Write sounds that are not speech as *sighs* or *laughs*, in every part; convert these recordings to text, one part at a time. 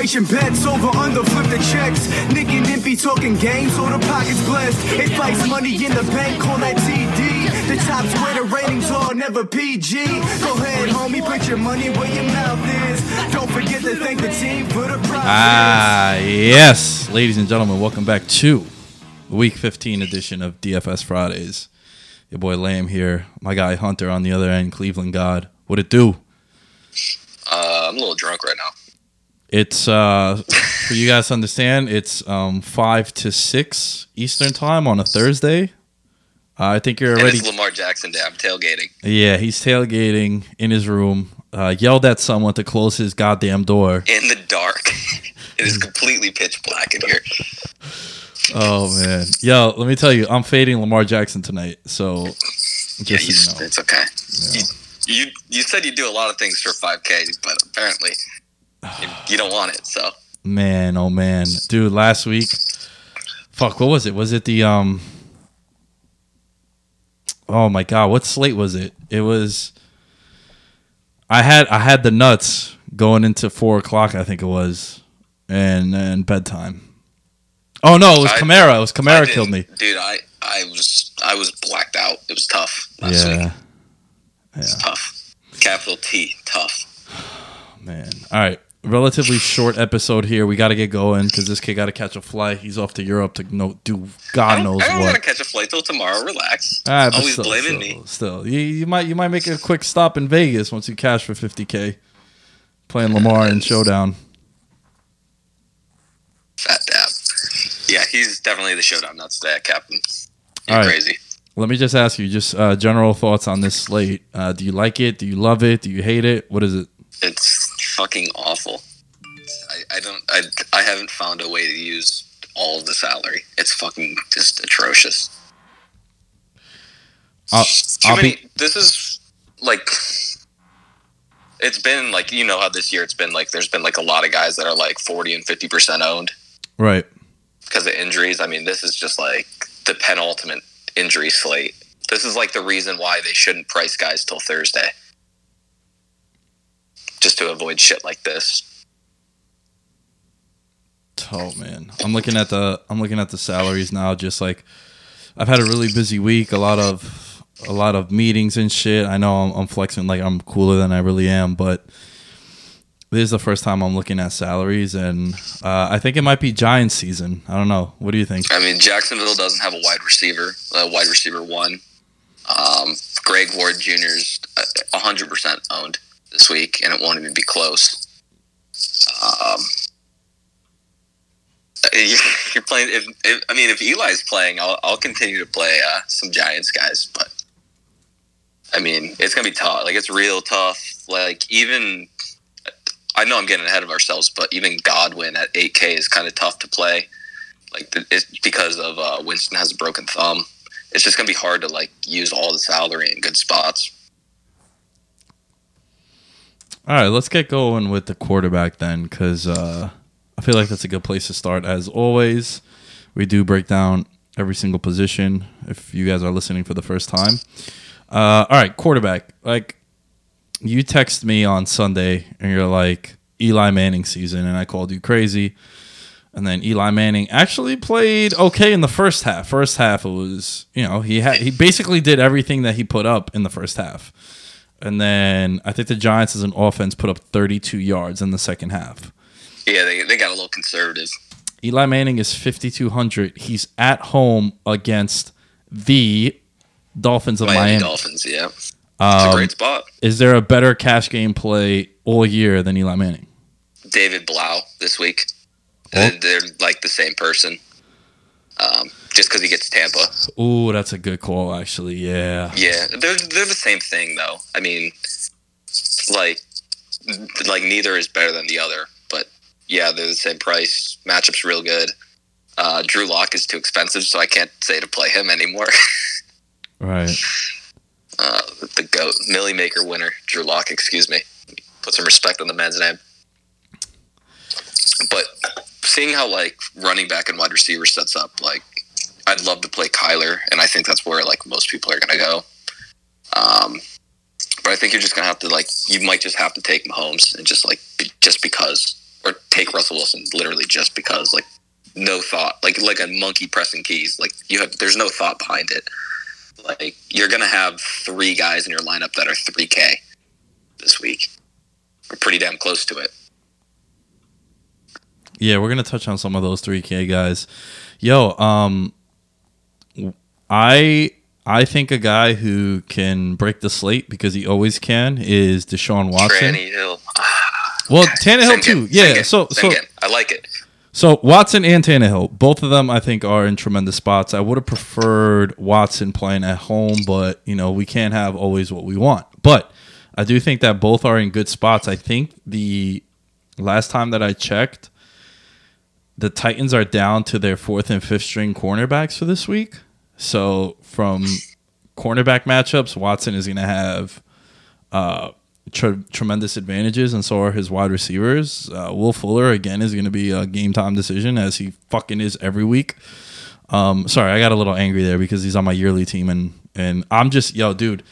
Desperation bets over under flip the checks. Nick and Nimpy talking games, so the pockets blessed. It fights money in the bank, call that TD. The top Twitter ratings are never PG. Go ahead, homie, put your money where your mouth is. Don't forget to thank the team for the prize. Ah, yes. Ladies and gentlemen, welcome back to the Week 15 edition of DFS Fridays. Your boy Lamb here. My guy Hunter on the other end, Cleveland God. What it do? Uh, I'm a little drunk right now. It's, uh, for you guys to understand, it's um, 5 to 6 Eastern Time on a Thursday. Uh, I think you're already. it's Lamar Jackson Day. I'm tailgating. Yeah, he's tailgating in his room. Uh, yelled at someone to close his goddamn door. in the dark. *laughs* it is completely pitch black in here. Oh man, yo, let me tell you, I'm fading Lamar Jackson tonight. So Yeah, so you, know. it's okay. You, you you said you do a lot of things for 5K, but apparently you, don't want it. So Man, oh man, dude. Last week, fuck, what was it? Was it the um? Oh my god, what slate was it? It was. I had I had the nuts going into four o'clock. I think it was, and and bedtime. Oh no, it was Kamara. It was I Kamara killed me. dude. I I was I was blacked out. It was tough. Last Yeah, week. It's tough. Capital T, tough. *sighs* man. All right, relatively short episode here. We got to get going because this kid got to catch a flight. He's off to Europe to no do God don't, knows I don't want to catch a flight till tomorrow. Relax. All right, but Always still, blaming still, me. Still, you, you might you might make a quick stop in Vegas once you cash for fifty k, playing Lamar in Showdown. Fat dab. Yeah, he's definitely the showdown nuts today, Captain. You're All right. crazy. Let me just ask you, just uh, general thoughts on this slate. Uh, do you like it? Do you love it? Do you hate it? What is it? It's fucking awful. I, I don't. I, I haven't found a way to use all of the salary. It's fucking just atrocious. I'll, Too I'll many. be This is like. It's been like you know how this year it's been like there's been like a lot of guys that are like forty and fifty percent owned right. because of injuries. I mean, this is just like the penultimate injury slate. This is like the reason why they shouldn't price guys till Thursday, just to avoid shit like this. Oh man, I'm looking at the I'm looking at the salaries now. Just like I've had a really busy week, a lot of a lot of meetings and shit. I know I'm, I'm flexing like I'm cooler than I really am, but this is the first time I'm looking at salaries, and uh, I think it might be Giants season. I don't know. What do you think? I mean, Jacksonville doesn't have a wide receiver, a wide receiver one. Um, Greg Ward Jr. is hundred percent owned this week, and it won't even be close. Um, *laughs* you're playing. If, if I mean, if Eli's playing, I'll, I'll continue to play uh, some Giants guys, but I mean, it's gonna be tough. Like it's real tough. Like even. I know I'm getting ahead of ourselves, but even Godwin at 8K is kind of tough to play like it's because of uh, Winston has a broken thumb. It's just gonna be hard to like use all the salary in good spots. All right, let's get going with the quarterback then, because uh, I feel like that's a good place to start. As always, we do break down every single position. If you guys are listening for the first time, uh, all right, quarterback. Like you text me on Sunday and you're like Eli Manning season, and I called you crazy. And then Eli Manning actually played okay in the first half. First half, it was you know he had he basically did everything that he put up in the first half. And then I think the Giants as an offense put up 32 yards in the second half. Yeah, they, they got a little conservative. Eli Manning is 5,200. He's at home against the Dolphins of Miami, Miami. Dolphins, yeah, it's a Um, great spot. is there a better cash game play all year than Eli Manning? David Blough this week. Oh. They're, they're like the same person. Um, just because he gets Tampa. Ooh, that's a good call, actually. Yeah. Yeah, they're they're the same thing though. I mean, like like neither is better than the other, but yeah, they're the same price. Matchup's real good. Uh, Drew Lock is too expensive, so I can't say to play him anymore. *laughs* Right. uh, the goat, Milly Maker winner, Drew Lock. Excuse me. Put some respect on the man's name. But seeing how like running back and wide receiver sets up, like I'd love to play Kyler, and I think that's where like most people are gonna go. Um, but I think you're just gonna have to like you might just have to take Mahomes and just like just because or take Russell Wilson literally just because, like, no thought, like like a monkey pressing keys. Like you have, there's no thought behind it. Like you're gonna have three guys in your lineup that are three K this week. We're pretty damn close to it. Yeah, we're gonna touch on some of those three K guys. Yo, um, I I think a guy who can break the slate because he always can is Deshaun Watson. Hill. *sighs* Well, Tannehill too. It, Yeah. it, So so it. I like it. so Watson and Tannehill, both of them I think are in tremendous spots. I would have preferred Watson playing at home, but you know we can't have always what we want. But I do think that both are in good spots. I think the last time that I checked, the Titans are down to their fourth and fifth string cornerbacks for this week. So from cornerback matchups, Watson is going to have uh, tre- tremendous advantages, and so are his wide receivers. Uh, Will Fuller again is going to be a game time decision, as he fucking is every week. Um, sorry, I got a little angry there because he's on my yearly team, and and I'm just yo, dude.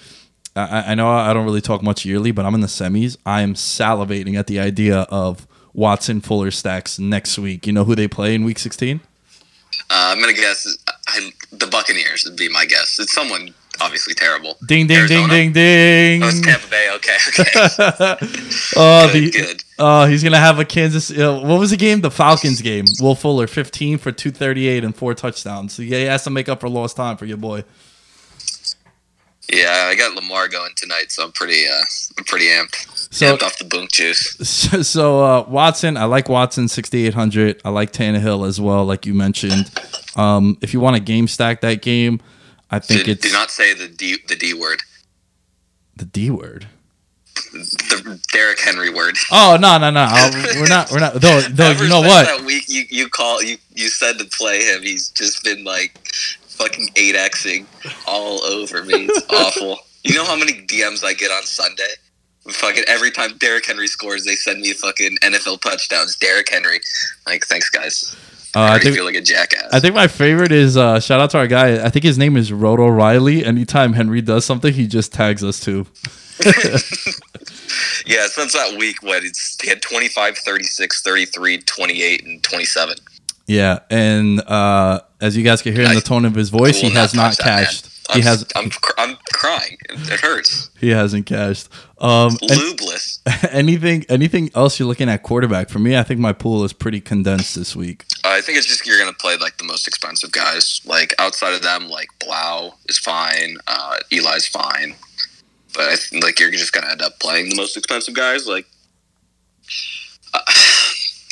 I, I know I don't really talk much yearly, but I'm in the semis. I am salivating at the idea of Watson Fuller stacks next week. You know who they play in Week 16? Uh, I'm gonna guess I, the Buccaneers would be my guess. It's someone obviously terrible. Ding ding Arizona? ding ding Oh, it's ding. Tampa Bay. Okay, *laughs* okay. Oh, good, the, good. uh, he's gonna have a Kansas. Uh, what was the game? The Falcons game. Will Fuller, 15 for 238 and four touchdowns. So yeah, he has to make up for lost time for your boy. Yeah, I got Lamar going tonight, so I'm pretty, uh, I'm pretty amped. So- amped off the bunk juice. *laughs* So, so uh, Watson, I like Watson 6800. I like Tannehill as well, like you mentioned. Um, if you want to game stack that game, I think Do, it's do not say the D, the D word, the D word. the Derrick Henry word. *laughs* Oh no no no! Uh, We're not we're not. Though though *laughs* Ever you know what? That week you, you call you you said to play him. He's just been like fucking eight xing all over me. It's *laughs* awful. You know how many DMs I get on Sunday? Fucking every time Derrick Henry scores, they send me fucking NFL touchdowns. Derrick Henry, like thanks guys. Uh, I I think feel like a jackass. I think my favorite is uh, shout out to our guy. I think his name is Roto Riley. Anytime Henry does something, he just tags us too. *laughs* yeah, since that week, what it's he had 25, 36, 33, 28, and 27. Yeah, and uh, as you guys can hear in the tone of his voice, he has not touch that, man. cashed. I'm, He has I'm, cr- I'm crying. It, hurts. he hasn't cashed. Um, Lubeless. *laughs* anything anything else you're looking at quarterback? For me, I think my pool is pretty condensed this week. I think it's just you're gonna play like the most expensive guys. Like outside of them, like Blough is fine, uh, Eli's fine, but I think like you're just gonna end up playing the most expensive guys. Like *sighs* uh,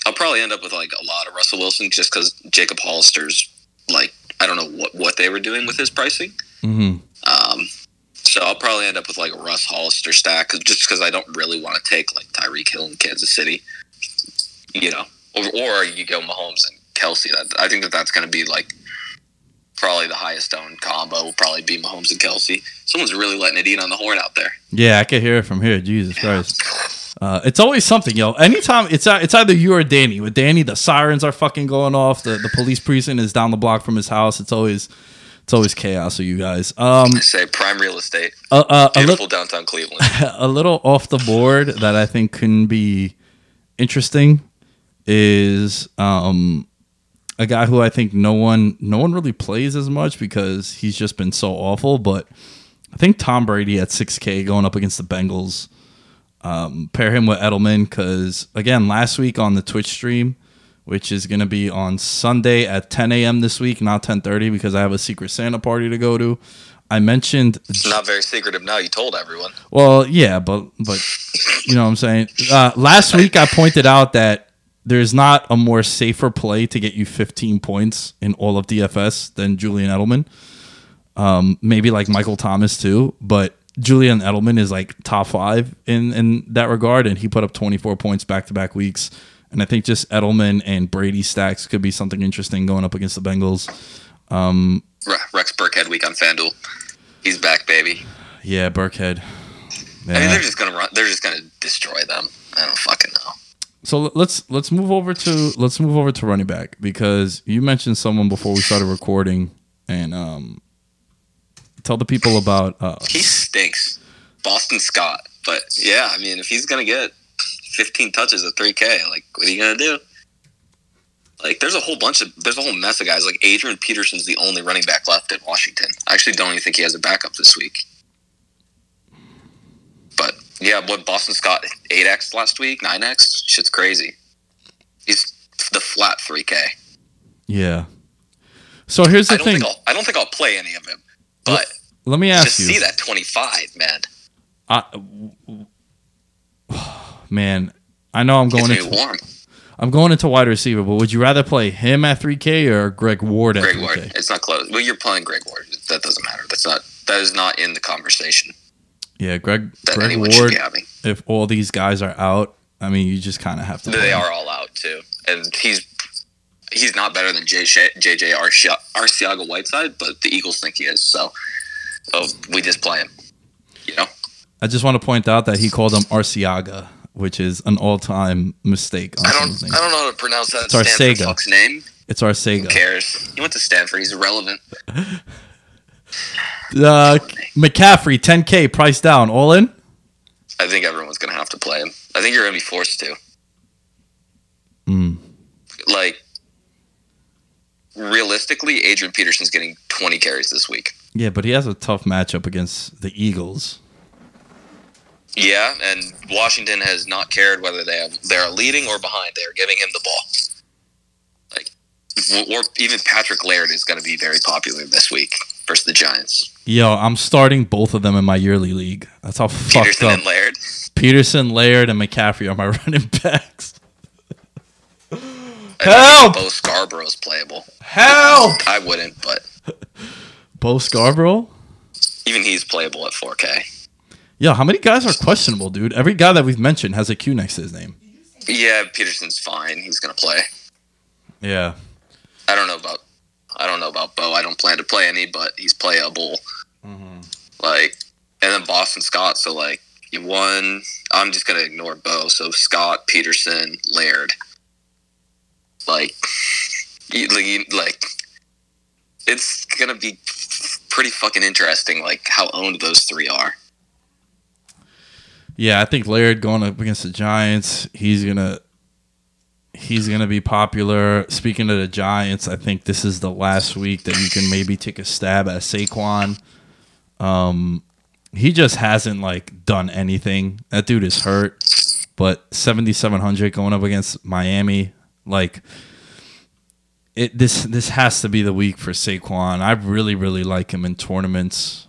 I'll probably end up with like a lot of Russell Wilson just because Jacob Hollister's like I don't know what what they were doing with his pricing. hmm Um, so I'll probably end up with like a Russ Hollister stack 'cause- just because I don't really want to take like Tyreek Hill in Kansas City, you know, or, or you go Mahomes and Kelce. That I think that that's going to be like probably the highest owned combo. Will probably be Mahomes and Kelce. Someone's really letting it eat on the horn out there. Yeah, I can hear it from here. Jesus Christ. Uh, it's always something, yo. Anytime it's it's either you or Danny. With Danny, the sirens are fucking going off. The the police precinct is down the block from his house. It's always it's always chaos with you guys. Um, I say prime real estate, uh, uh, a, li- beautiful downtown Cleveland. *laughs* a little off the board that I think can be interesting is um, a guy who I think no one no one really plays as much because he's just been so awful. But I think Tom Brady at 6K going up against the Bengals. Um, pair him with Edelman because again last week on the Twitch stream, which is going to be on Sunday at 10 a.m. this week, not 10:30 because I have a Secret Santa party to go to. I mentioned It's not very secretive now. You told everyone. well, yeah, but but you know what I'm saying. Uh, last week I pointed out that there's not a more safer play to get you 15 points in all of DFS than Julian Edelman. Um, maybe like Michael Thomas too, but Julian Edelman is like top five in in that regard, and he put up 24 points back to back weeks. And I think just Edelman and Brady stacks could be something interesting going up against the Bengals. Re- Rex Burkhead week on FanDuel. He's back, baby. Yeah, Burkhead. I mean, they're just gonna run. They're just gonna destroy them. I don't fucking know. So let's let's move over to let's move over to running back because you mentioned someone before we started recording, and um, tell the people about uh, He stinks. Boston Scott. But yeah, I mean, if he's gonna get 15 touches at 3K, like, what are you gonna do? Like, there's a whole bunch of there's a whole mess of guys. Like Adrian Peterson's the only running back left in Washington. I actually don't even think he has a backup this week. But yeah, what Boston Scott eight x last week, nine x, shit's crazy. He's the flat three k. Yeah. So here's the I don't thing. I don't think I'll play any of him. But Let me ask you. see that twenty five, man, I, *sighs* man, I know I'm going into warm. I'm going into wide receiver, but would you rather play him at 3K or Greg Ward at Greg 3K? Ward. It's not close. Well, you're playing Greg Ward. That doesn't matter. That's not that is not in the conversation Yeah, Greg that Greg Ward. If all these guys are out, I mean, you just kind of have to. They him. are all out too, and he's he's not better than JJ JJ Arcia- Arciaga Whiteside, but the Eagles think he is. So, so we just play him. You know, I just want to point out that he called him Arciaga, which is an all-time mistake. On I don't. I don't know how to pronounce that It's Stanford Arcega. fuck's name. It's Who Arcega. cares? He went to Stanford. He's irrelevant. *laughs* Uh, McCaffrey, 10K, price down, all in. I think everyone's gonna have to play him. I think you're gonna be forced to. Mm. Like realistically, Adrian Peterson's getting 20 carries this week. Yeah, but he has a tough matchup against the Eagles. Yeah, and Washington has not cared whether they have they're leading or behind. They are giving him the ball. Like, or even Patrick Laird is going to be very popular this week versus the Giants. Yo, I'm starting both of them in my yearly league. That's how fucked Peterson up. and Laird. Peterson, Laird, and McCaffrey are my *laughs* running backs. Help! Bo Scarborough's playable. Help! I wouldn't, but Bo Scarborough? even he's playable at 4K. Yeah, how many guys are questionable, dude? Every guy that we've mentioned has a Q next to his name. Yeah, Peterson's fine. He's going to play. Yeah. I don't know about I don't know about Bo. I don't plan to play any, but he's playable. Mm-hmm. Like, and then Boston Scott. So like, you won. I'm just gonna ignore Bo. So Scott, Peterson, Laird. Like, like, it's gonna be pretty fucking interesting. Like how owned those three are. Yeah, I think Laird going up against the Giants, he's gonna he's gonna be popular. Speaking of the Giants, I think this is the last week that you can maybe take a stab at Saquon. Um, he just hasn't like done anything. That dude is hurt, but seventy seven hundred going up against Miami, like it. This this has to be the week for Saquon. I really really like him in tournaments.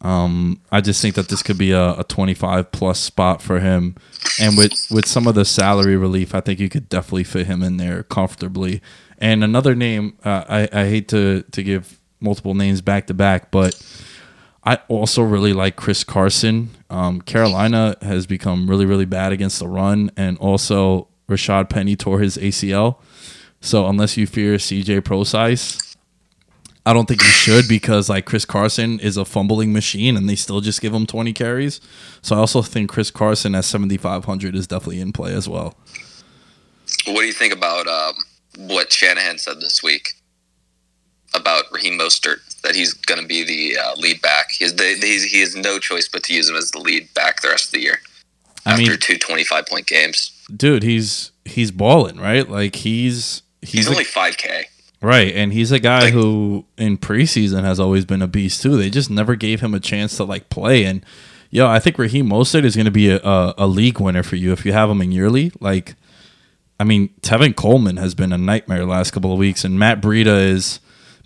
Um, I just think that this could be a, a 25 plus spot for him, and with with some of the salary relief, I think you could definitely fit him in there comfortably. And another name, uh, I I hate to to give multiple names back to back, but I also really like Chris Carson. Um, Carolina has become really really bad against the run, and also Rashaad Penny tore his ACL. So unless you fear CJ Prosize, I don't think you should because like Chris Carson is a fumbling machine and they still just give him 20 carries. So I also think Chris Carson at 7500 is definitely in play as well. What do you think about um, what Shanahan said this week about Raheem Mostert? That he's going to be the uh, lead back. He has, the, he has no choice but to use him as the lead back the rest of the year. I after mean, two 25 point games, dude, he's he's balling, right? Like he's he's, he's a- only 5K. right, and he's a guy Like- who in preseason has always been a beast too. They just never gave him a chance to like play and yo, I think Raheem Mostert is going to be a, a, a league winner for you if you have him in yearly. Like, I mean, Tevin Coleman has been a nightmare the last couple of weeks, and Matt Breida is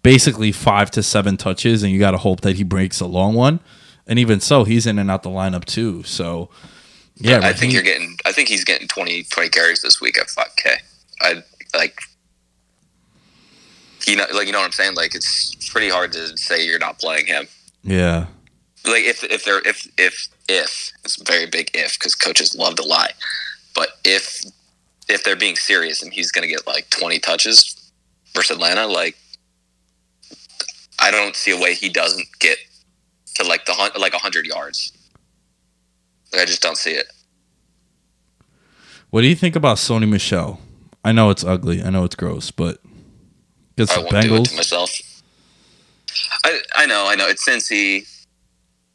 basically five to seven touches, and you got to hope that he breaks a long one. And even so, he's in and out the lineup too. So, yeah, I think you're getting. I think he's getting 20, 20 carries this week at 5K. I like. You know, like you know what I'm saying. Like it's pretty hard to say you're not playing him. yeah, Like if if they're if if if it's a very big if because coaches love to lie, but if if they're being serious and he's going to get like 20 touches versus Atlanta, like I don't see a way he doesn't get to like the like 100 yards. I just don't see it. What do you think about Sony Michel? I know it's ugly. I know it's gross, but against I the won't do it to myself. I I know, I know. It's since he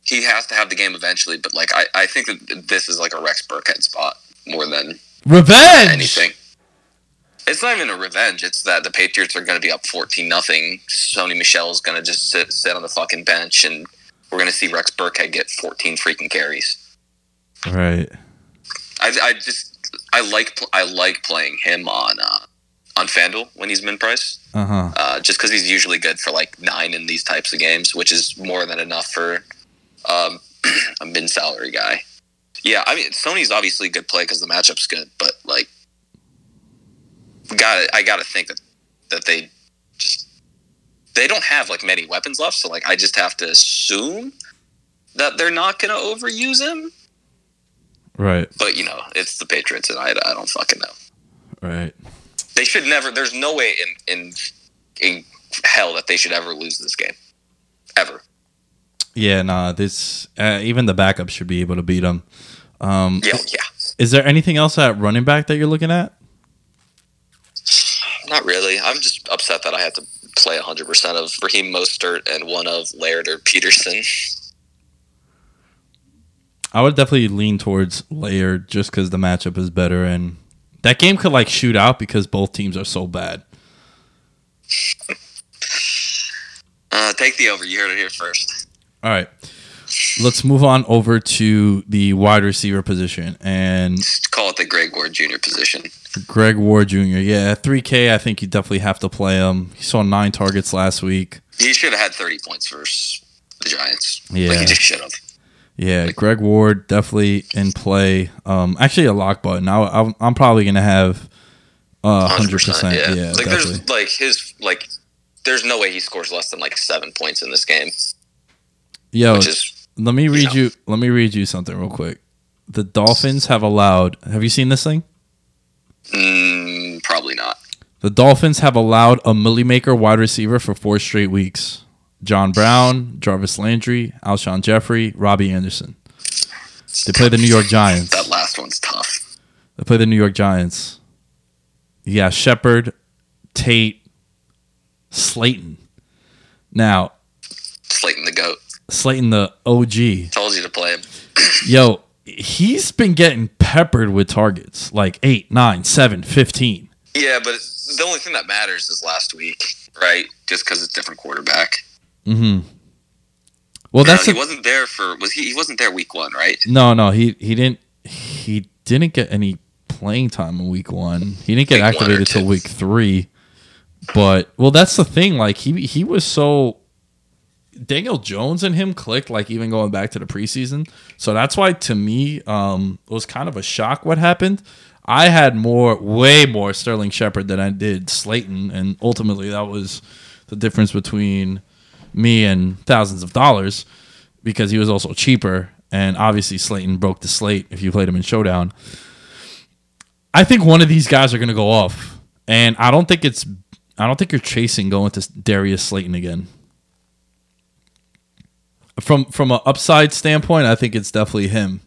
he has to have the game eventually, but like I, I think that this is like a Rex Burkhead spot more than revenge. anything. It's not even a revenge. It's that the Patriots are going to be up fourteen nothing. Sony Michel is going to just sit sit on the fucking bench, and we're going to see Rex Burkhead get fourteen freaking carries. Right. I, I just I like I like playing him on uh, on Fanduel when he's min price, Uh-huh. uh, just because he's usually good for like nine in these types of games, which is more than enough for um, *clears throat* a min salary guy. Yeah, I mean Sony's obviously a good play because the matchup's good, but like, got I got to think that that they just they don't have like many weapons left, so like I just have to assume that they're not going to overuse him. Right. But you know, it's the Patriots, and I, I don't fucking know. Right. They should never. There's no way in in in hell that they should ever lose this game, ever. Yeah, nah, this uh, even the backup should be able to beat them. Um Yeah, yeah. is there anything else at running back that you're looking at? Not really. I'm just upset that I had to play 100 percent of Raheem Mostert and one of Laird or Peterson. *laughs* I would definitely lean towards Laird just because the matchup is better, and that game could like shoot out because both teams are so bad. Uh, take the over. You heard it here first. All right, let's move on over to the wide receiver position and Just call it the Greg Ward Jr. position. Greg Ward Jr. Yeah, three K. I think you definitely have to play him. He saw nine targets last week. He should have had 30 points versus the Giants. Yeah. like he just should have. Yeah, Greg Ward definitely in play. Um, actually a lock button. I, I'm, I'm probably gonna have uh, hundred percent. Yeah, Yeah, like definitely. there's like his like. There's no way he scores less than like seven points in this game, Yo, is let me read know. you. Let me read you something real quick. The Dolphins have allowed. Have you seen this thing? mm, probably not. The Dolphins have allowed a Milly Maker wide receiver for four straight weeks. John Brown, Jarvis Landry, Alshon Jeffery, Robbie Anderson. They play the New York Giants. That last one's tough. They play the New York Giants. Yeah, Shepard, Tate, Slayton. Now, Slayton the goat. Slayton, the OG. Told you to play him. *clears throat* Yo, he's been getting peppered with targets like 8, 9, 7, 15. Yeah, but the only thing that matters is last week, right? Just because it's different quarterback. Mm-hmm. Well, know, that's he the, wasn't there for was he? He wasn't there week one, right? no, no. He he didn't he didn't get any playing time in week one. He didn't get activated till week three. But well, that's the thing. Like he he was so Daniel Jones and him clicked. Like even going back to the preseason. So that's why to me, um, it was kind of a shock what happened. I had more, way more Sterling Shepard than I did Slayton, and ultimately that was the difference between me and thousands of dollars because he was also cheaper. And obviously, Slayton broke the slate if you played him in Showdown. I think one of these guys are going to go off, and I don't think it's. I don't think you're chasing going to Darius Slayton again. From from an upside standpoint, I think it's definitely him.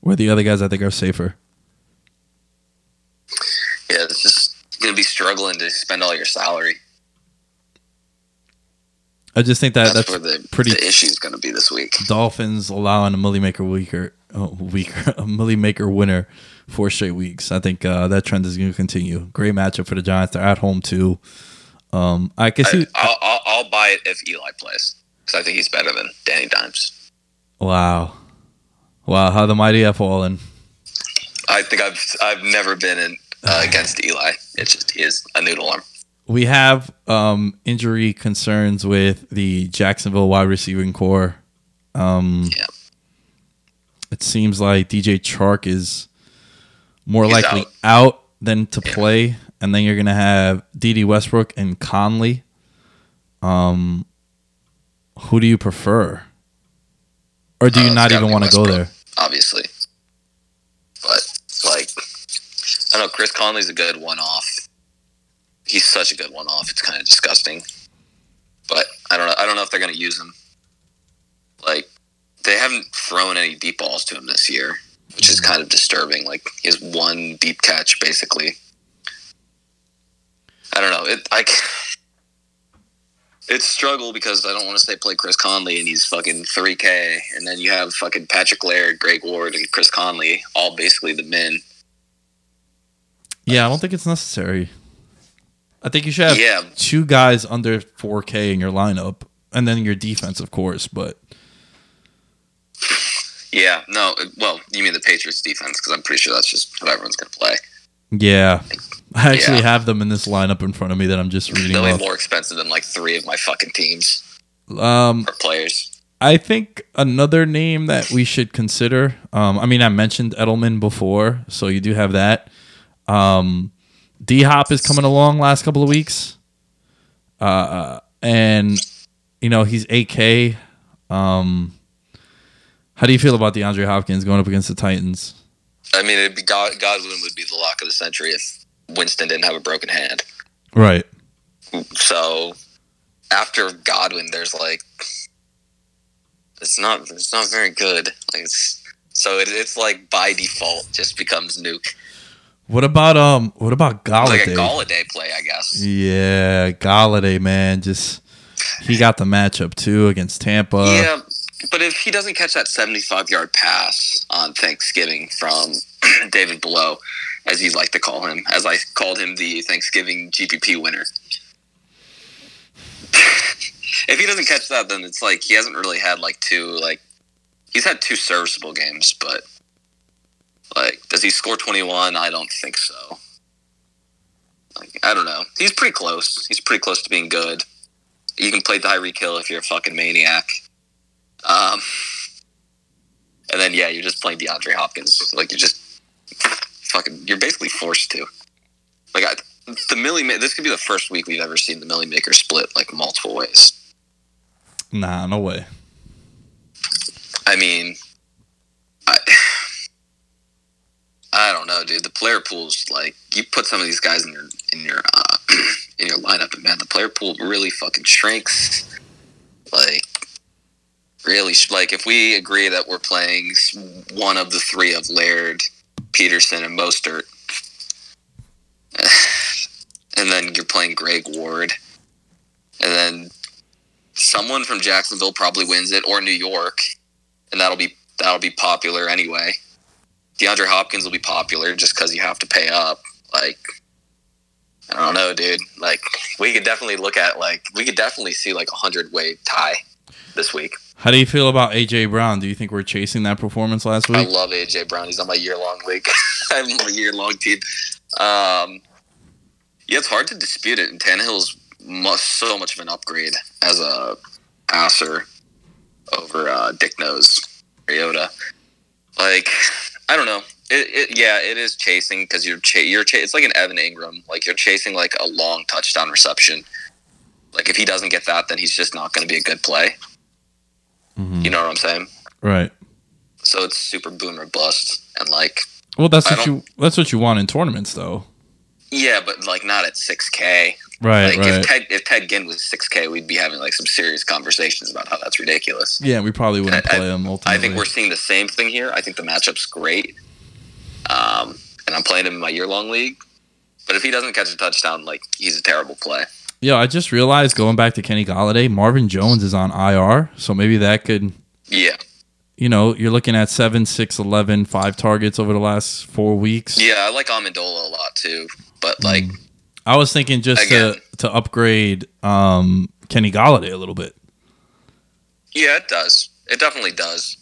Where the other guys, I think, are safer. Yeah, it's just gonna be struggling to spend all your salary. I just think that That's, that's, where the pretty the is gonna be this week. Dolphins allowing a Milly Maker weaker, oh, weaker, *laughs* a Milly Maker winner four straight weeks. I think uh, that trend is going to continue. Great matchup for the Giants. They're at home too. Um, I can see. I, I'll, I'll, I'll buy it if Eli plays because I think he's better than Danny Dimes. wow, wow, how the mighty have fallen. I think I've I've never been in uh, against Eli. It's just he is a noodle arm. We have um, injury concerns with the Jacksonville wide receiving core. Um, Yeah. It seems like DJ Chark is more He's likely out. out. than to Yeah. play, and then you're gonna have Dede Westbrook and Conley. Um, who do you prefer, or do you Uh, not even want to go there? Obviously, but like I don't know. Chris Conley's a good one off. He's such a good one off. It's kind of disgusting, but I don't know. I don't know if they're going to use him. Like they haven't thrown any deep balls to him this year, which is mm-hmm. kind of disturbing. Like he has one deep catch basically. I don't know. It I. It's struggle because I don't want to say play Chris Conley and he's fucking 3K, and then you have fucking Patrick Laird, Greg Ward, and Chris Conley, all basically the men. Yeah, I don't think it's necessary. I think you should have Yeah. two guys under 4K in your lineup, and then your defense, of course. But Yeah, no. Well, you mean the Patriots defense? Because I'm pretty sure that's just what everyone's going to play. yeah, I actually Yeah. have them in this lineup in front of me that I'm just reading off. more expensive than like three of my fucking teams Um, or players. I think another name that we should consider. Um, I mean, I mentioned Edelman before, so you do have that. Um, D Hop is coming along last couple of weeks, uh, and you know he's 8K. Um, how do you feel about DeAndre Hopkins going up against the Titans? I mean, it'd be God, Godwin would be the lock of the century if Winston didn't have a broken hand. Right. So after Godwin, there's like it's not it's not very good. Like it's so it, it's like by default just becomes nuke, What about um? What about Golladay? like a Golladay? Play, I guess. yeah, Golladay, man, just he got the matchup too against Tampa. yeah, but if he doesn't catch that 75 yard pass on Thanksgiving from *clears throat* David Below, as you like to call him, as I called him the Thanksgiving GPP winner. *laughs* if he doesn't catch that, then it's like he hasn't really had like two like he's had two serviceable games, but like does he score 21? I don't think so. Like I don't know. He's pretty close. He's pretty close to being good. You can play Tyreek Hill if you're a fucking maniac. Um, and then yeah, you're just playing DeAndre Hopkins. Like you're just fucking. You're basically forced to. Like I, the Milly. Ma- This could be the first week we've ever seen the Milly Maker split like multiple ways. Nah, no way. I mean, I, I don't know, dude. The player pool's like you put some of these guys in your in your uh, *clears throat* in your lineup, and man, the player pool really fucking shrinks. Like, really, like if we agree that we're playing one of the three of Laird, Peterson, and Mostert, *sighs* and then you're playing Greg Ward, and then someone from Jacksonville probably wins it, or New York, and that'll be that'll be popular anyway. DeAndre Hopkins will be popular just because you have to pay up. Like, I don't know, dude. Like, we could definitely look at like we could definitely see like a hundred way tie this week. How do you feel about AJ Brown? Do you think we're chasing that performance last week? I love AJ Brown. He's on my year long league. *laughs* I'm on a year long team. Um, yeah, it's hard to dispute it. And Tannehill's much, so much of an upgrade as a passer over uh, Dick Nose Mariota. Like, I don't know. It, it yeah, it is chasing because you're cha- you're cha- it's like an Evan Engram. Like you're chasing like a long touchdown reception. Like if he doesn't get that, then he's just not going to be a good play. Mhm. You know what I'm saying? Right. So it's super boom or bust, and like Well, that's I what you that's what you want in tournaments, though. Yeah, but like not at six K. Right. Like right. if Ted if Ted Ginn was six K, we'd be having like some serious conversations about how that's ridiculous. yeah, we probably wouldn't I- I- play him. Ultimately. I think we're seeing the same thing here. I think the matchup's great. Um, and I'm playing him in my year long league. But if he doesn't catch a touchdown, like he's a terrible play. Yeah, I just realized going back to Kenny Golladay, Marvin Jones is on IR, so maybe that could, Yeah. you know, you're looking at 7, 6, 11, 5 targets over the last 4 weeks. Yeah, I like Amendola a lot too. But like I was thinking just Again. to to upgrade um, Kenny Golladay a little bit. Yeah, it does. It definitely does.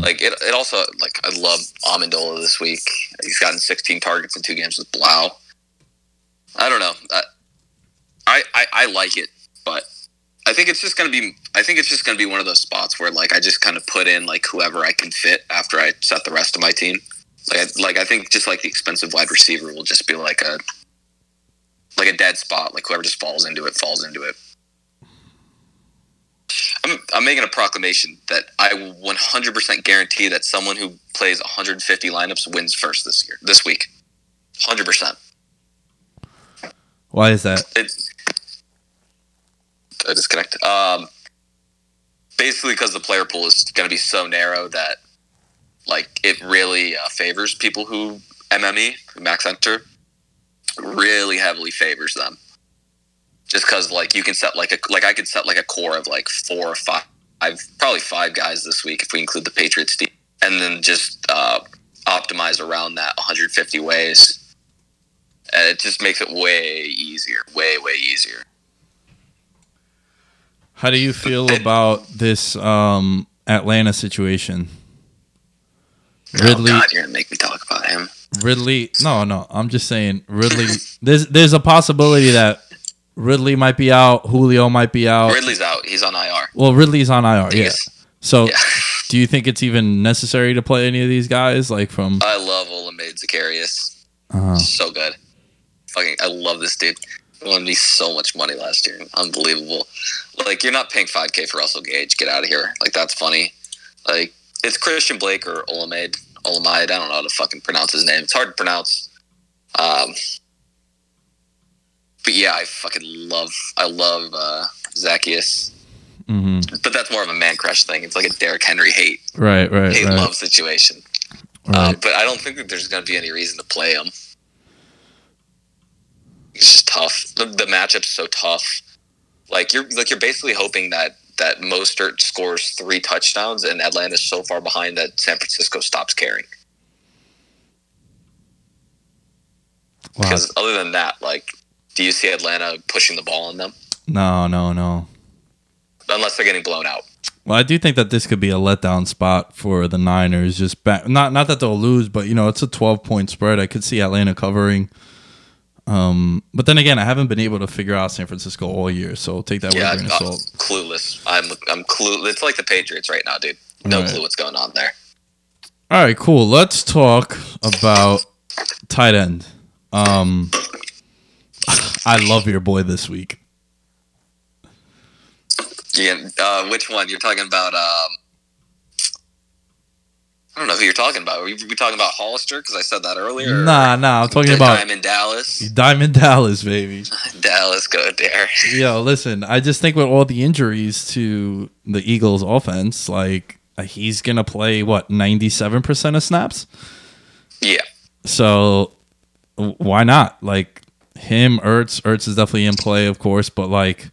Like it, it also like I love Amendola this week. He's gotten 16 targets in two games with Blough. I don't know. I, I I I like it, but I think it's just gonna be. I think it's just gonna be one of those spots where like I just kind of put in like whoever I can fit after I set the rest of my team. Like I, like I think just like the expensive wide receiver will just be like a like a dead spot. Like whoever just falls into it falls into it. I'm, I'm making a proclamation that I will 100% guarantee that someone who plays 150 lineups wins first this year, this week. 100%. Why is that? It, I disconnect. Um, basically, because the player pool is going to be so narrow that, like, it really uh, favors people who MME, who max enter, really heavily favors them. Just because, like, you can set like a like I could set like a core of like four or five, I've probably five guys this week if we include the Patriots team, and then just uh, optimize around that 150 ways. and it just makes it way easier, way way easier. How do you feel *laughs* about this um, Atlanta situation? Ridley, Oh God, you're gonna make me talk about him. Ridley. No, no. I'm just saying Ridley. There's there's a possibility that Ridley might be out. Julio might be out. Ridley's out. He's on IR. Well, Ridley's on IR. Yeah. Yes. So, Yeah. *laughs* do you think it's even necessary to play any of these guys? Like from I love Olamide Zaccheaus. uh, So good. Fucking, I love this dude. He won me so much money last year. Unbelievable. Like, you're not paying 5K for Russell Gage. Get out of here. Like, that's funny. Like, it's Christian Blake or Olamide. Olamide. I don't know how to fucking pronounce his name. It's hard to pronounce. Um, but yeah, I fucking love, I love uh, Zaccheaus. mhm. But that's more of a man crush thing. It's like a Derrick Henry hate, right, right, hate right, love situation. right. Uh, but I don't think that there's going to be any reason to play him. It's just tough. The, the matchup's so tough. Like you're like you're basically hoping that that Mostert scores three touchdowns and Atlanta's so far behind that San Francisco stops caring. Wow. Because other than that, like, do you see Atlanta pushing the ball on them No, no, no. unless they're getting blown out? Well, I do think that this could be a letdown spot for the Niners. Just back, not not that they'll lose, but you know it's a twelve point spread. I could see Atlanta covering. Um, but then again, I haven't been able to figure out San Francisco all year, so take that Yeah, with a grain I'm of salt. clueless. I'm I'm clueless. It's like the Patriots right now, dude. No Right. clue what's going on there. All right, cool. Let's talk about tight end. Um, I love your boy this week. Yeah, uh, which one? You're talking about? Um, I don't know who you're talking about. Were you, we talking about Hollister? Because I said that earlier. Nah, nah. I'm talking about Diamond Dallas. Diamond Dallas, baby. *laughs* Dallas, go there. Yo, listen, I just think with all the injuries to the Eagles offense, like uh, he's gonna play what ninety seven percent of snaps. yeah, So why not? Like him, Ertz. Ertz is definitely in play, of course, but like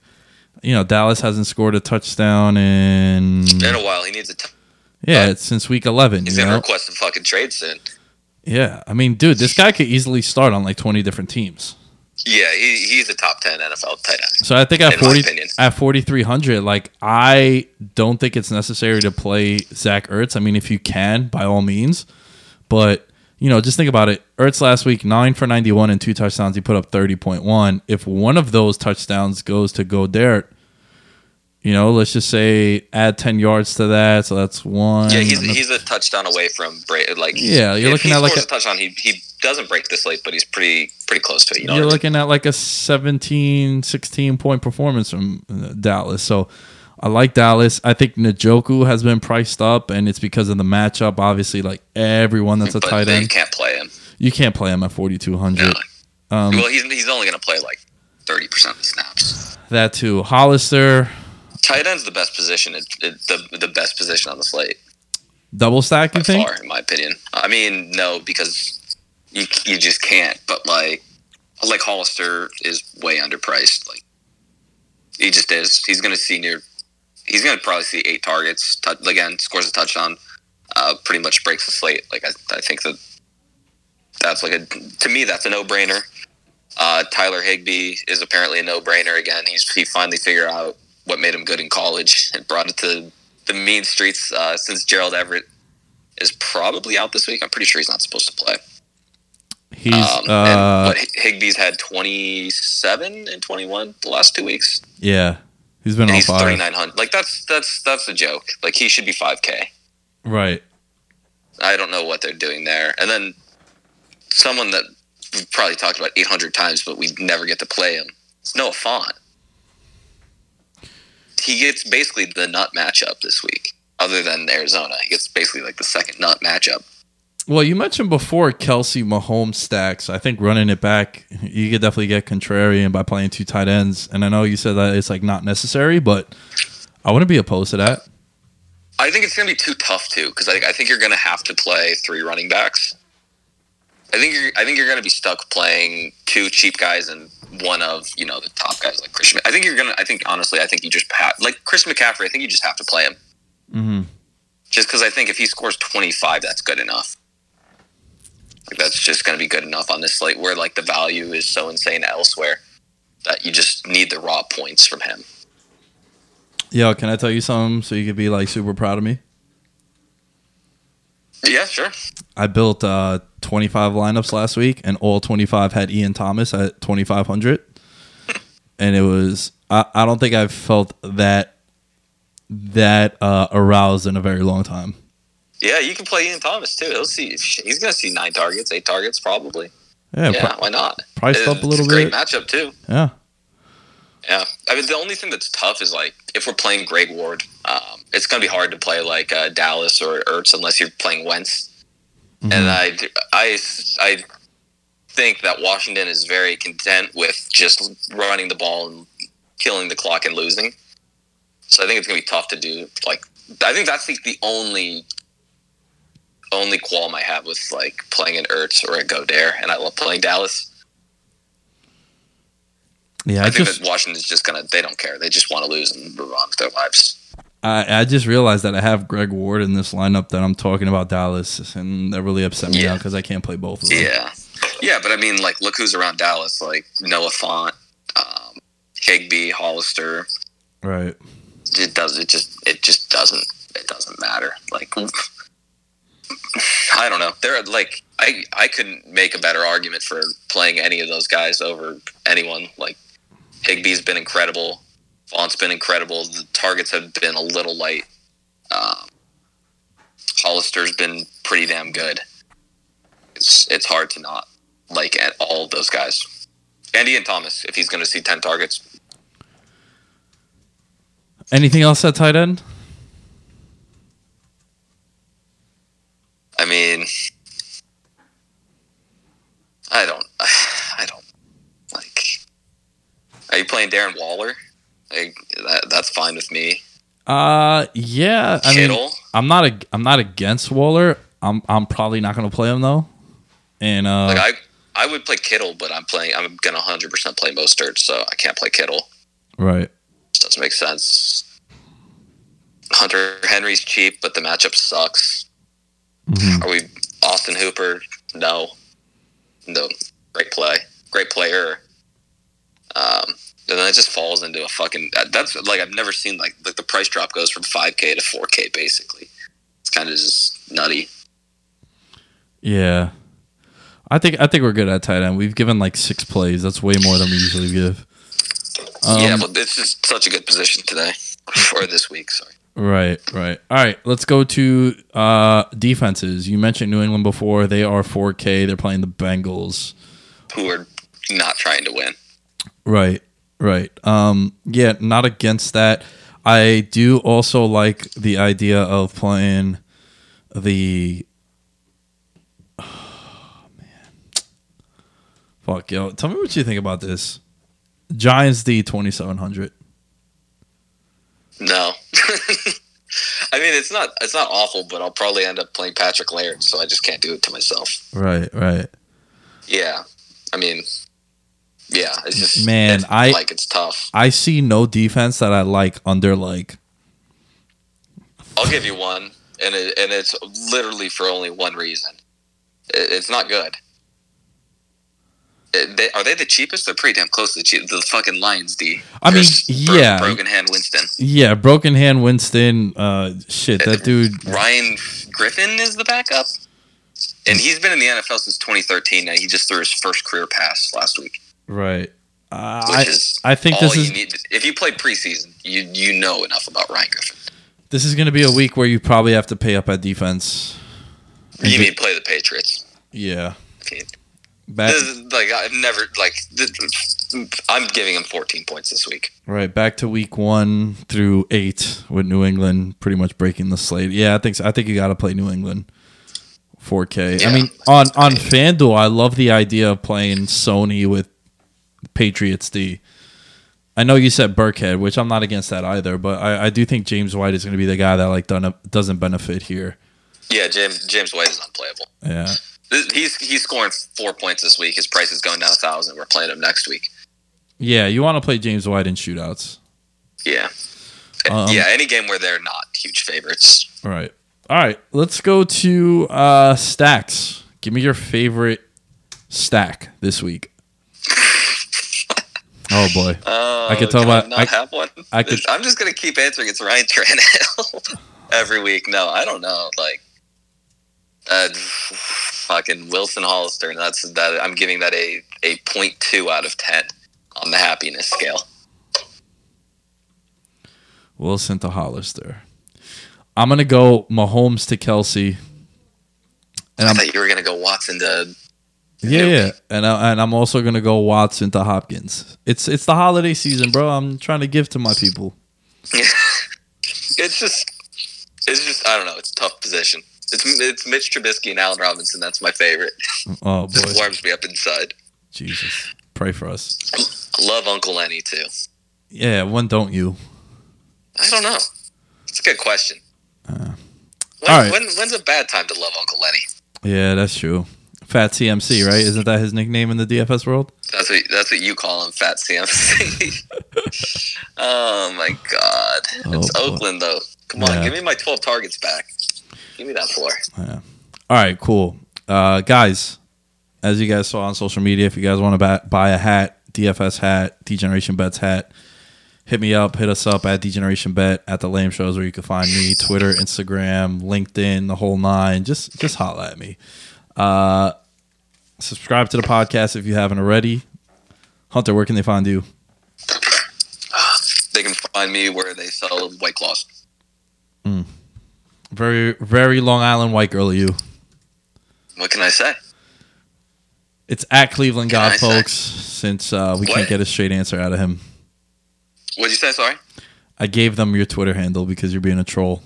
you know, Dallas hasn't scored a touchdown in in a while he needs a. T- yeah, it's since week eleven. he's gonna request a fucking trade soon. Yeah, I mean, dude, this guy could easily start on like twenty different teams. Yeah, he, he's a top ten NFL tight end. So I think at forty at forty three hundred, like I don't think it's necessary to play Zach Ertz. I mean, if you can, by all means, but you know, just think about it. Ertz last week nine for ninety one and two touchdowns. He put up thirty point one. If one of those touchdowns goes to Goedert, you know, let's just say add ten yards to that, so that's one. Yeah, he's he's a touchdown away from break. Like Yeah, you're looking at like a- a touchdown. He he doesn't break this late, but he's pretty pretty close to it. You know, you're what I mean? looking at like a 17 16 point performance from uh, Dallas. So I like Dallas. I think Njoku has been priced up, and it's because of the matchup. Obviously, like everyone that's a but tight end, can't play him. you can't play him at 4,200. No. Um, well, he's he's only gonna play like thirty percent of the snaps. that too. Hollister, Tight end's the best position. It, it, the the best position on the slate double stack, by you think? far, in my opinion. I mean, no, because you you just can't. But like like Hollister is way underpriced. Like he just is. He's gonna see near. He's gonna probably see eight targets. Again, scores a touchdown. Uh, pretty much breaks the slate. Like I, I think that that's like a to me that's a no brainer. Uh, Tyler Higbee is apparently a no brainer again. He's he finally figured out what made him good in college and brought it to the mean streets uh, since Gerald Everett is probably out this week. I'm pretty sure he's not supposed to play. He's Um, and, uh, but Higbee's had 27 and 21 the last two weeks, yeah, he's been and on he's fire. 3,900. Like that's that's that's a joke. Like he should be 5K. Right. I don't know what they're doing there. And then someone that we've probably talked about 800 times, but we never get to play him. It's Noah Fant. He gets basically the nut matchup this week, other than Arizona. He gets basically like the second nut matchup. Well, you mentioned before Kelce Mahomes stacks. I think running it back, you could definitely get contrarian by playing two tight ends. And I know you said that it's like not necessary, but I wouldn't be opposed to that. I think it's going to be too tough too, because I, I think you're going to have to play three running backs. I think you're, I think you're going to be stuck playing two cheap guys and one of you know the top guys like Christian. I think you're going to. I think honestly, I think you just have like Chris McCaffrey. I think you just have to play him. hmm just because I think if he scores 25, that's good enough. Like, that's just going to be good enough on this slate where like the value is so insane elsewhere that you just need the raw points from him. Yo, can I tell you something so you could be like super proud of me? Yeah, sure. I built uh 25 lineups last week, and all 25 had Ian Thomas at 2500, *laughs* and it was I, I don't think I've felt that that uh, aroused in a very long time. Yeah, you can play Ian Thomas too. He'll see. He's going to see nine targets, eight targets, probably. Yeah, Yeah, pri- why not? priced It's up a little a great matchup too. yeah, Yeah, I mean the only thing that's tough is like if we're playing Greg Ward, um, it's going to be hard to play like uh, Dallas or Ertz unless you're playing Wentz. Mm-hmm. And I, I, I think that Washington is very content with just running the ball and killing the clock and losing. So I think it's going to be tough to do. Like I think that's the, the only only qualm I have with like playing an Ertz or a Goedert, and I love playing Dallas. Yeah. I, I think just that Washington's just gonna they don't care. They just want to lose and move on with their lives. I, I just realized that I have Greg Ward in this lineup that I'm talking about Dallas, and that really upset me Yeah. out because I can't play both of them. Yeah, yeah, but I mean, like, look who's around Dallas: like Noah Fant, um, Higbee, Hollister. Right. It does. It just. It just doesn't. It doesn't matter. Like, I don't know. They're like, I. I couldn't make a better argument for playing any of those guys over anyone. Like, Higbee's been incredible. Fant's been incredible. The targets have been a little light. Um, Hollister's been pretty damn good. It's it's hard to not like at all of those guys. Andy And Thomas, if he's going to see ten targets, Anything else at tight end? I mean, I don't, I don't like. Are you playing Darren Waller? Like, that, that's fine with me. Uh, yeah. I mean, Kittle, I'm not a, I'm not against Waller. I'm I'm probably not going to play him though. And uh, like I, I would play Kittle, but I'm playing. I'm gonna 100 percent play Mostert, so I can't play Kittle. right. doesn't make sense. Hunter Henry's cheap, but the matchup sucks. Mhm. Are we Austin Hooper? No, no. Great play, great player. Um, and then it just falls into a fucking. That's like I've never seen like like the price drop goes from five k to four k basically. It's kind of just nutty. Yeah. I think I think we're good at tight end. We've given like six plays. That's way more than we usually give. Um, yeah, but this is such a good position today *laughs* or this week. Sorry. Right, right. All right, let's go to uh, defenses. You mentioned New England before. They are 4K. They're playing the Bengals. Who are not trying to win? Right, right. Um, yeah, not against that. I do also like the idea of playing the. *sighs* Oh, man. Fuck, yo. Tell me what you think about this. Giants D 2700. No. *laughs* I mean, it's not it's not awful, but I'll probably end up playing Patrick Laird, so I just can't do it to myself. Right, right. Yeah, I mean, yeah, it's just Man, it's I- like it's tough. I see no defense that I like under like I'll give you one, and it, and it's literally for only one reason. It, it's not good. They, are they the cheapest? They're pretty damn close to the cheap. The fucking Lions, D. I mean, Chris Bro- yeah. Broken hand Winston. Yeah, broken hand Winston. Uh, shit, that dude. Ryan Griffin is the backup, and he's been in the NFL since 2013. Now he just threw his first career pass last week, Right. Uh, which I is I think all this you is need. If you play preseason, you you know enough about Ryan Griffin. this is going to be a week where you probably have to pay up at defense. You mean play the Patriots? Yeah. Back like I've never like. I'm giving him 14 points this week. right back to week one through eight with New England pretty much breaking the slate. Yeah, I think so. I think you got to play New England. 4K. I Yeah. mean, on on FanDuel, I love the idea of playing Sony with Patriots D. I know you said Burkhead, which I'm not against that either, but I, I do think James White is going to be the guy that like done, doesn't benefit here. Yeah, James James White is unplayable. Yeah. He's he's scoring four points this week. His price is going down a thousand. We're playing him next week. Yeah, you want to play James White in shootouts. Yeah, Um, yeah. Any game where they're not huge favorites. All right. All right. Let's go to uh, stacks. Give me your favorite stack this week. Oh boy. *laughs* Uh, I could tell by- not I- have one. I could- I'm just gonna keep answering. It's Ryan Tannehill *laughs* every week. No, I don't know. Like, uh, fucking Wilson Hollister. That's that. I'm giving that a a point two out of ten on the happiness scale. Wilson to Hollister. I'm gonna go Mahomes to Kelce. And I I'm thought you were gonna go Watson to. Yeah, yeah, and I, and I'm also gonna go Watson to Hopkins. It's it's the holiday season, bro. I'm trying to give to my people. *laughs* It's just, it's just. I don't know. It's a tough position. It's it's Mitch Trubisky and Allen Robinson. That's my favorite. Oh Just boy, warms me up inside. Jesus, pray for us. I love Uncle Lenny too. Yeah, when don't you? I don't know. It's a good question. when, Uh, all right. when, when's a bad time to love Uncle Lenny? Yeah, that's true. Fat CMC, right? Isn't that his nickname in the DFS world? That's what that's what you call him, Fat CMC. *laughs* oh my God! Oh, it's. Oakland though. Come on, Yeah. give me my twelve targets back. Give me that floor. Yeah. All right, cool. Uh, guys, as you guys saw on social media, if you guys want to buy a hat, DFS hat, Degeneration Bets hat, hit me up. Hit us up at Degeneration Bet at the Lame Shows, where you can find me. Twitter, Instagram, LinkedIn, the whole nine. Just just holla at me. Uh, subscribe to the podcast if you haven't already. Hunter, where can they find you? They can find me where they sell White Claws. Very very Long Island white girl, you. What can I say? It's at Cleveland Can God, I say- folks. Since uh, we can't get a straight answer out of him. What'd you say? Sorry. I gave them your Twitter handle because you're being a troll.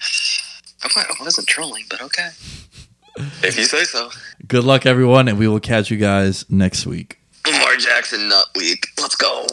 *sighs* I wasn't trolling, but okay. *laughs* if you say so. Good luck, everyone, and we will catch you guys next week. Lamar Jackson nut week. Let's go.